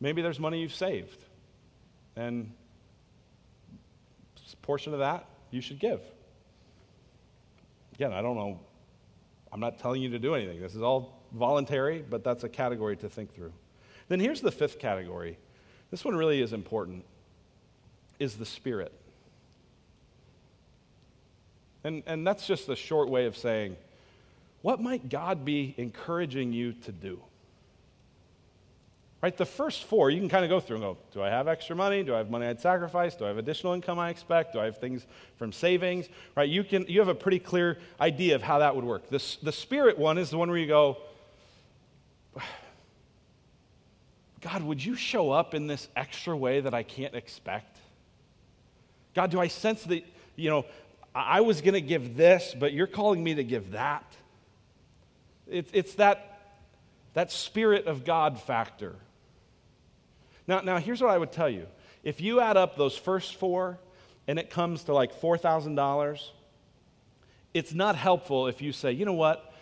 Maybe there's money you've saved, and a portion of that you should give. Again, I don't know. I'm not telling you to do anything. This is all voluntary, but that's a category to think through. Then here's the fifth category. This one really is important is the spirit. And, and that's just a short way of saying what might God be encouraging you to do? Right, the first four, you can kind of go through and go, do I have extra money? Do I have money I'd sacrifice? Do I have additional income I expect? Do I have things from savings? Right, you, can, you have a pretty clear idea of how that would work. The, the spirit one is the one where you go, God, would you show up in this extra way that I can't expect? God, do I sense that, you know, I was going to give this, but you're calling me to give that? It's, it's that, that Spirit of God factor. Now, now, here's what I would tell you. If you add up those first four and it comes to like $4,000, it's not helpful if you say, you know what?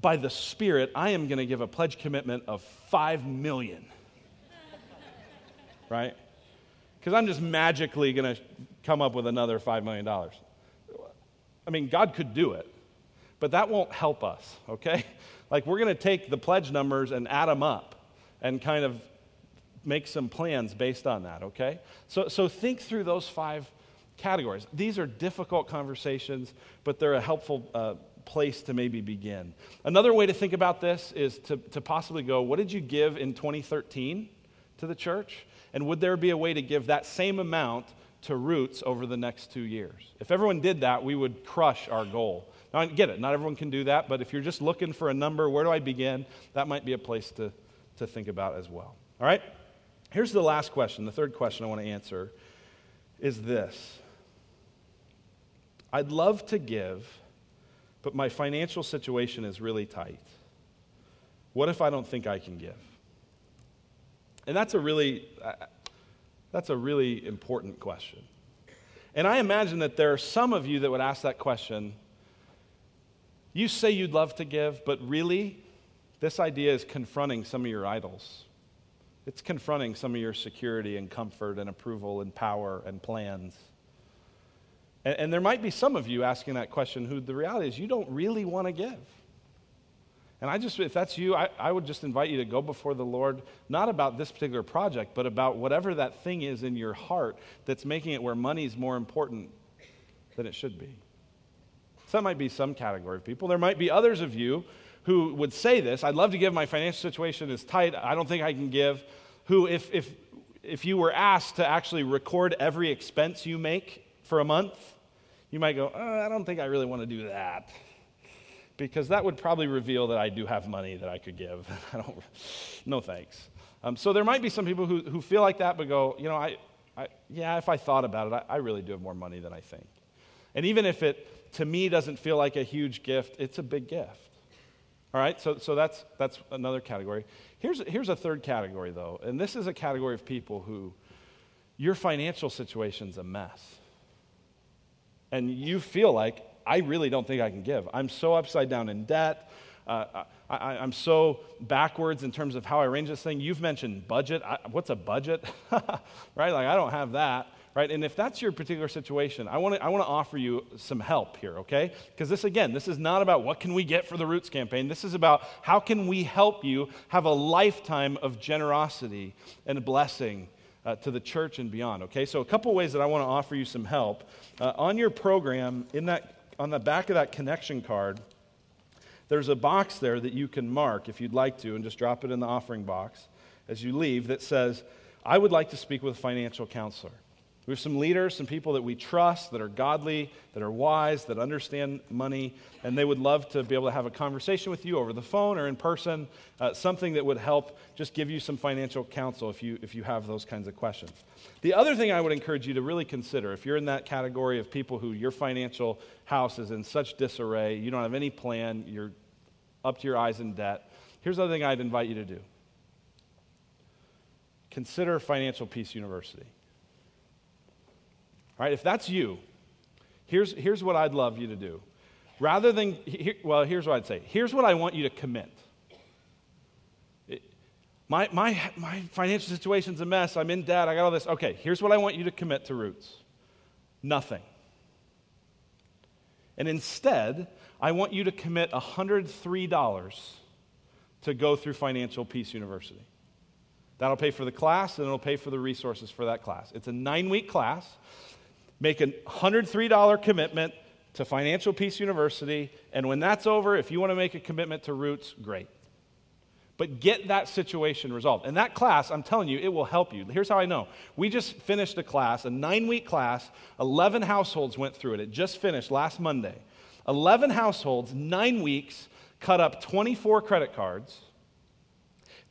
By the Spirit, I am going to give a pledge commitment of 5 million. right? Because I'm just magically going to come up with another $5 million. I mean, God could do it but that won't help us, okay? Like, we're going to take the pledge numbers and add them up and kind of make some plans based on that, okay? So, so think through those five categories. These are difficult conversations, but they're a helpful uh, place to maybe begin. Another way to think about this is to, to possibly go, what did you give in 2013 to the church? And would there be a way to give that same amount to Roots over the next two years? If everyone did that, we would crush our goal now, I get it, not everyone can do that, but if you're just looking for a number, where do I begin? That might be a place to, to think about as well. All right? Here's the last question, the third question I want to answer is this I'd love to give, but my financial situation is really tight. What if I don't think I can give? And that's a really, that's a really important question. And I imagine that there are some of you that would ask that question you say you'd love to give, but really, this idea is confronting some of your idols. It's confronting some of your security and comfort and approval and power and plans. And, and there might be some of you asking that question who the reality is you don't really want to give. And I just, if that's you, I, I would just invite you to go before the Lord, not about this particular project, but about whatever that thing is in your heart that's making it where money is more important than it should be. So that might be some category of people. There might be others of you who would say this I'd love to give, my financial situation is tight, I don't think I can give. Who, if, if, if you were asked to actually record every expense you make for a month, you might go, oh, I don't think I really want to do that. Because that would probably reveal that I do have money that I could give. I don't, no thanks. Um, so there might be some people who, who feel like that, but go, you know, I, I yeah, if I thought about it, I, I really do have more money than I think. And even if it to me doesn't feel like a huge gift, it's a big gift. All right, so, so that's, that's another category. Here's, here's a third category, though, and this is a category of people who your financial situation's a mess. And you feel like, I really don't think I can give. I'm so upside down in debt. Uh, I, am so backwards in terms of how I arrange this thing. You've mentioned budget. I, what's a budget? right? Like, I don't have that right? And if that's your particular situation, I want to I want to offer you some help here, okay? Because this again, this is not about what can we get for the Roots campaign. This is about how can we help you have a lifetime of generosity and blessing uh, to the church and beyond, okay? So a couple ways that I want to offer you some help. Uh, on your program in that on the back of that connection card, there's a box there that you can mark if you'd like to and just drop it in the offering box as you leave that says, I would like to speak with a financial counselor. We have some leaders, some people that we trust, that are godly, that are wise, that understand money, and they would love to be able to have a conversation with you over the phone or in person, uh, something that would help just give you some financial counsel if you, if you have those kinds of questions. The other thing I would encourage you to really consider, if you're in that category of people who your financial house is in such disarray, you don't have any plan, you're up to your eyes in debt, here's the other thing I'd invite you to do consider Financial Peace University. If that's you, here's, here's what I'd love you to do. Rather than, here, well, here's what I'd say. Here's what I want you to commit. my, my, my financial situation's a mess. I'm in debt. I got all this. Okay, here's what I want you to commit to Roots nothing. And instead, I want you to commit $103 to go through Financial Peace University. That'll pay for the class and it'll pay for the resources for that class. It's a nine week class. Make a $103 commitment to Financial Peace University, and when that's over, if you want to make a commitment to Roots, great. But get that situation resolved. And that class, I'm telling you, it will help you. Here's how I know. We just finished a class, a nine week class. 11 households went through it. It just finished last Monday. 11 households, nine weeks, cut up 24 credit cards,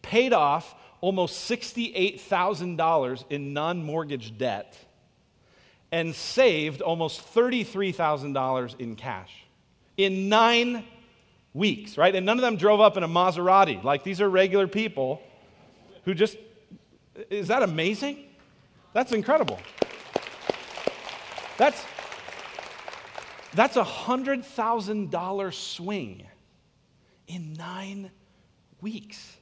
paid off almost $68,000 in non mortgage debt and saved almost $33,000 in cash in nine weeks, right? And none of them drove up in a Maserati. Like these are regular people who just, is that amazing? That's incredible. That's, that's a $100,000 swing in nine weeks.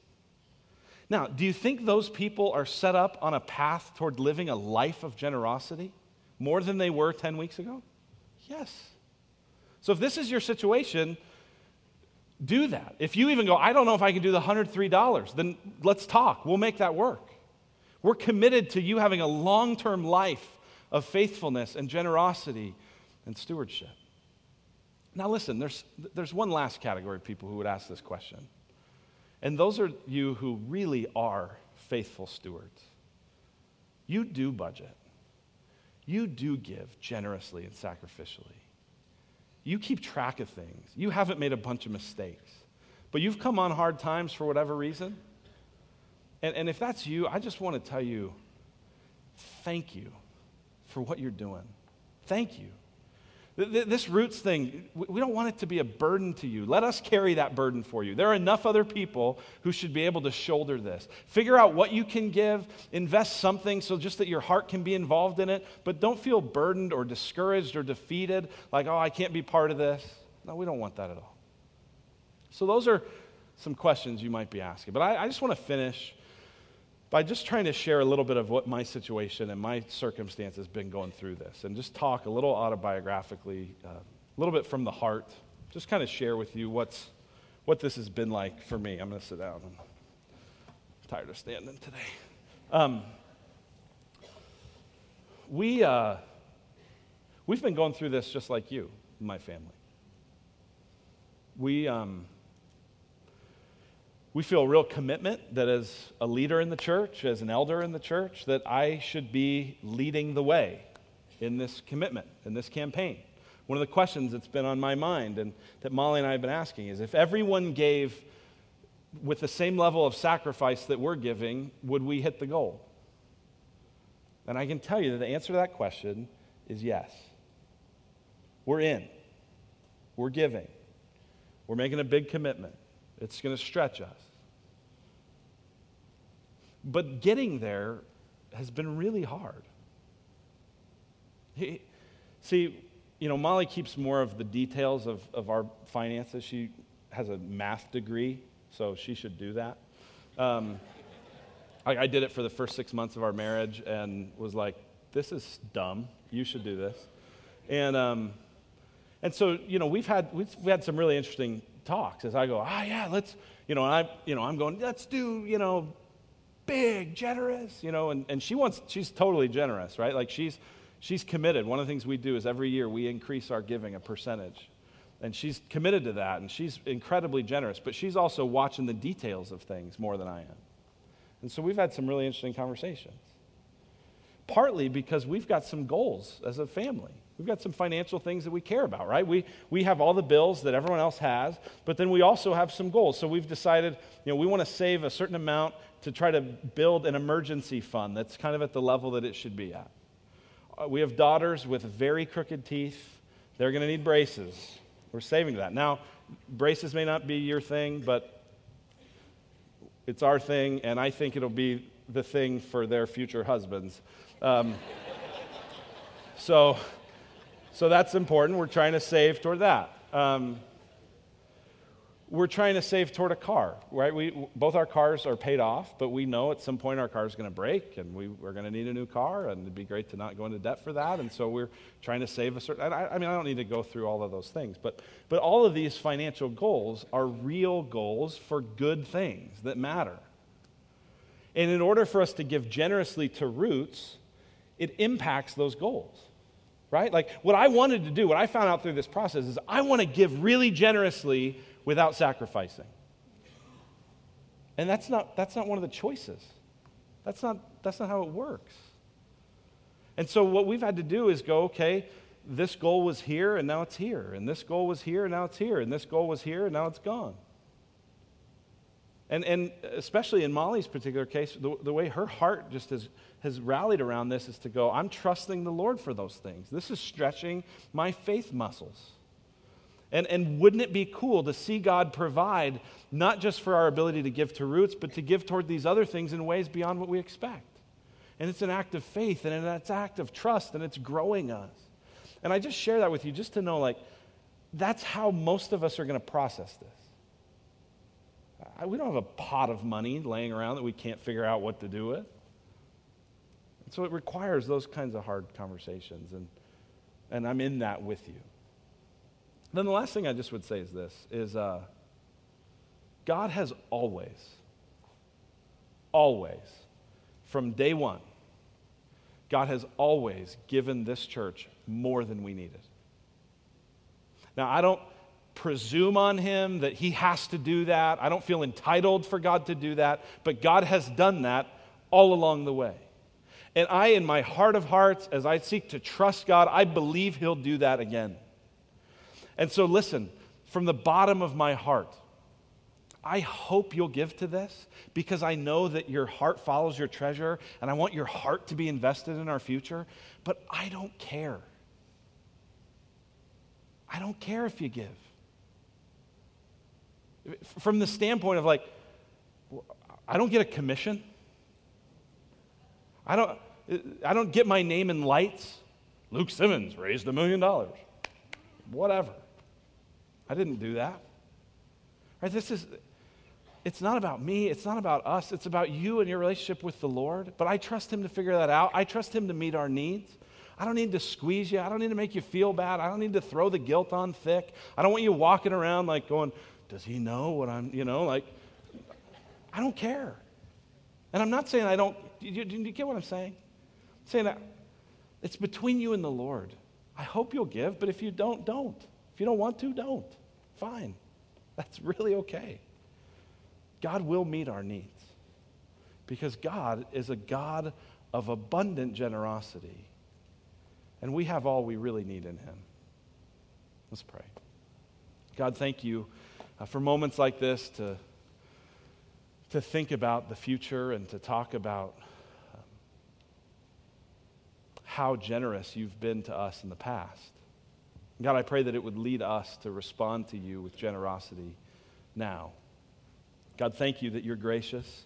Now, do you think those people are set up on a path toward living a life of generosity? More than they were 10 weeks ago? Yes. So if this is your situation, do that. If you even go, I don't know if I can do the $103, then let's talk. We'll make that work. We're committed to you having a long term life of faithfulness and generosity and stewardship. Now, listen, there's, there's one last category of people who would ask this question. And those are you who really are faithful stewards. You do budget you do give generously and sacrificially. You keep track of things. You haven't made a bunch of mistakes, but you've come on hard times for whatever reason. And, and if that's you, I just want to tell you thank you for what you're doing. Thank you. This roots thing, we don't want it to be a burden to you. Let us carry that burden for you. There are enough other people who should be able to shoulder this. Figure out what you can give, invest something so just that your heart can be involved in it, but don't feel burdened or discouraged or defeated, like, oh, I can't be part of this. No, we don't want that at all. So, those are some questions you might be asking. But I, I just want to finish by just trying to share a little bit of what my situation and my circumstance has been going through this and just talk a little autobiographically, uh, a little bit from the heart, just kind of share with you what's, what this has been like for me. I'm going to sit down. I'm tired of standing today. Um, we, uh, we've been going through this just like you, my family. We, um, we feel a real commitment that as a leader in the church, as an elder in the church, that I should be leading the way in this commitment, in this campaign. One of the questions that's been on my mind and that Molly and I have been asking is if everyone gave with the same level of sacrifice that we're giving, would we hit the goal? And I can tell you that the answer to that question is yes. We're in, we're giving, we're making a big commitment. It's going to stretch us. But getting there has been really hard. He, see, you know, Molly keeps more of the details of, of our finances. She has a math degree, so she should do that. Um, I, I did it for the first six months of our marriage and was like, this is dumb. You should do this. And, um, and so, you know, we've had, we've, we've had some really interesting talks as I go, ah, yeah, let's, you know, I, you know, I'm going, let's do, you know, big, generous, you know, and, and she wants, she's totally generous, right? Like she's, she's committed. One of the things we do is every year we increase our giving a percentage. And she's committed to that, and she's incredibly generous, but she's also watching the details of things more than I am. And so we've had some really interesting conversations. Partly because we've got some goals as a family. We've got some financial things that we care about, right? We, we have all the bills that everyone else has, but then we also have some goals. So we've decided, you know, we want to save a certain amount to try to build an emergency fund that's kind of at the level that it should be at. Uh, we have daughters with very crooked teeth. They're going to need braces. We're saving that. Now, braces may not be your thing, but it's our thing, and I think it'll be the thing for their future husbands. Um, so, so that's important. We're trying to save toward that. Um, we're trying to save toward a car, right? We, both our cars are paid off, but we know at some point our car is going to break and we, are going to need a new car, and it'd be great to not go into debt for that. And so we're trying to save a certain, I, I mean, I don't need to go through all of those things, but, but all of these financial goals are real goals for good things that matter. And in order for us to give generously to Roots, it impacts those goals right? Like what I wanted to do, what I found out through this process is I want to give really generously without sacrificing. And that's not, that's not one of the choices. That's not, that's not how it works. And so what we've had to do is go, okay, this goal was here and now it's here. And this goal was here and now it's here. And this goal was here and now it's gone. And, and especially in Molly's particular case, the, the way her heart just has, has rallied around this is to go, I'm trusting the Lord for those things. This is stretching my faith muscles. And, and wouldn't it be cool to see God provide not just for our ability to give to roots, but to give toward these other things in ways beyond what we expect? And it's an act of faith and it's an act of trust and it's growing us. And I just share that with you just to know, like, that's how most of us are going to process this. We don't have a pot of money laying around that we can't figure out what to do with. So it requires those kinds of hard conversations. And, and I'm in that with you. Then the last thing I just would say is this is uh, God has always, always, from day one, God has always given this church more than we needed. Now, I don't presume on him that he has to do that. I don't feel entitled for God to do that, but God has done that all along the way. And I, in my heart of hearts, as I seek to trust God, I believe he'll do that again. And so, listen, from the bottom of my heart, I hope you'll give to this because I know that your heart follows your treasure and I want your heart to be invested in our future. But I don't care. I don't care if you give. From the standpoint of like, I don't get a commission. I don't, I don't get my name in lights. Luke Simmons raised a million dollars. Whatever. I didn't do that. Right? This is it's not about me, it's not about us, it's about you and your relationship with the Lord. But I trust him to figure that out. I trust him to meet our needs. I don't need to squeeze you. I don't need to make you feel bad. I don't need to throw the guilt on thick. I don't want you walking around like going, does he know what I'm, you know, like, I don't care. And I'm not saying I don't, do you, do you get what I'm saying? Saying that it's between you and the Lord. I hope you'll give, but if you don't, don't. If you don't want to, don't. Fine. That's really okay. God will meet our needs because God is a God of abundant generosity. And we have all we really need in Him. Let's pray. God, thank you uh, for moments like this to, to think about the future and to talk about how generous you've been to us in the past. God, I pray that it would lead us to respond to you with generosity now. God, thank you that you're gracious.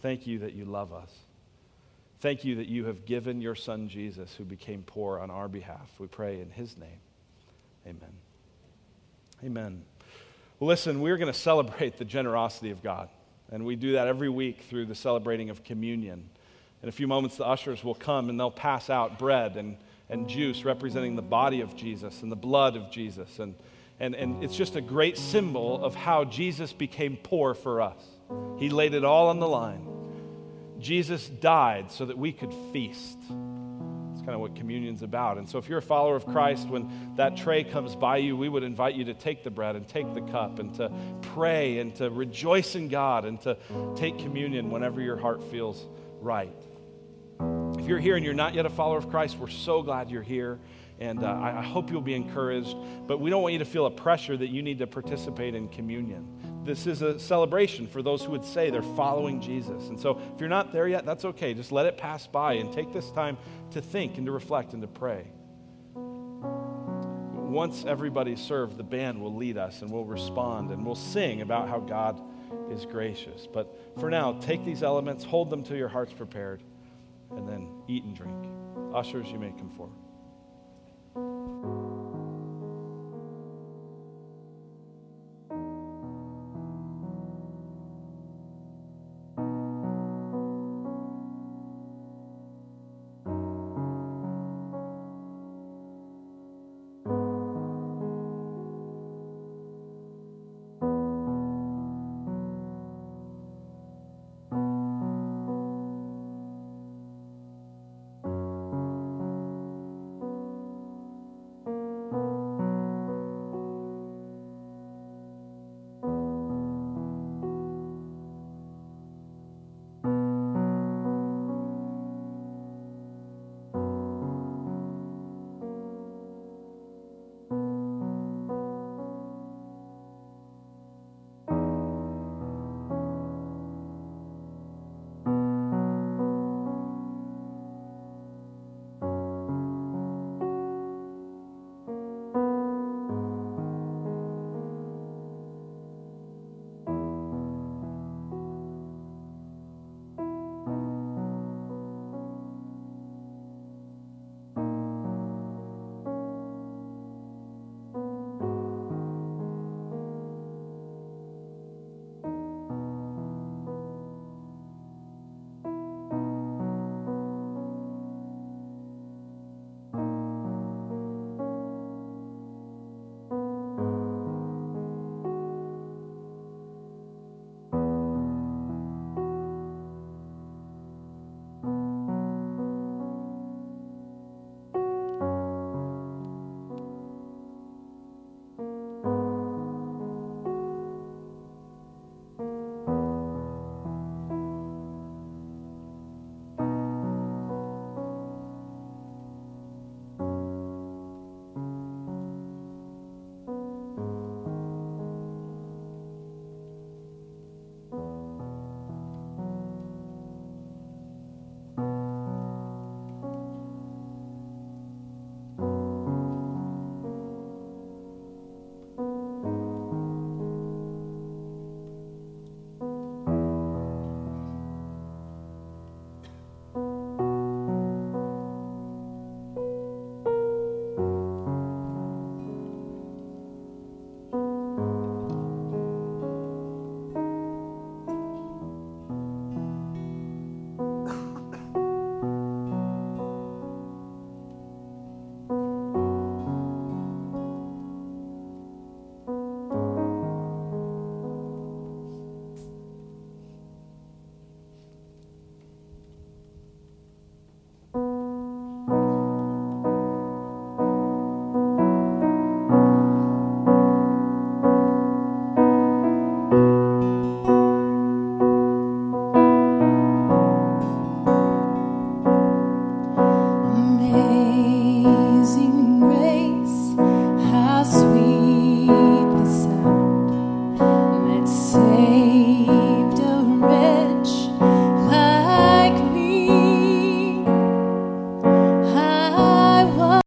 Thank you that you love us. Thank you that you have given your son Jesus, who became poor on our behalf. We pray in his name. Amen. Amen. listen, we're going to celebrate the generosity of God. And we do that every week through the celebrating of communion. In a few moments, the ushers will come and they'll pass out bread and and juice representing the body of Jesus and the blood of Jesus. And, and, and it's just a great symbol of how Jesus became poor for us. He laid it all on the line. Jesus died so that we could feast. Let's kind of what communion's about. And so, if you're a follower of Christ, when that tray comes by you, we would invite you to take the bread and take the cup and to pray and to rejoice in God and to take communion whenever your heart feels right. You're here and you're not yet a follower of Christ, we're so glad you're here. And uh, I hope you'll be encouraged. But we don't want you to feel a pressure that you need to participate in communion. This is a celebration for those who would say they're following Jesus. And so if you're not there yet, that's okay. Just let it pass by and take this time to think and to reflect and to pray. Once everybody's served, the band will lead us and we'll respond and we'll sing about how God is gracious. But for now, take these elements, hold them till your heart's prepared, and then eat and drink. Ushers, you may come forward.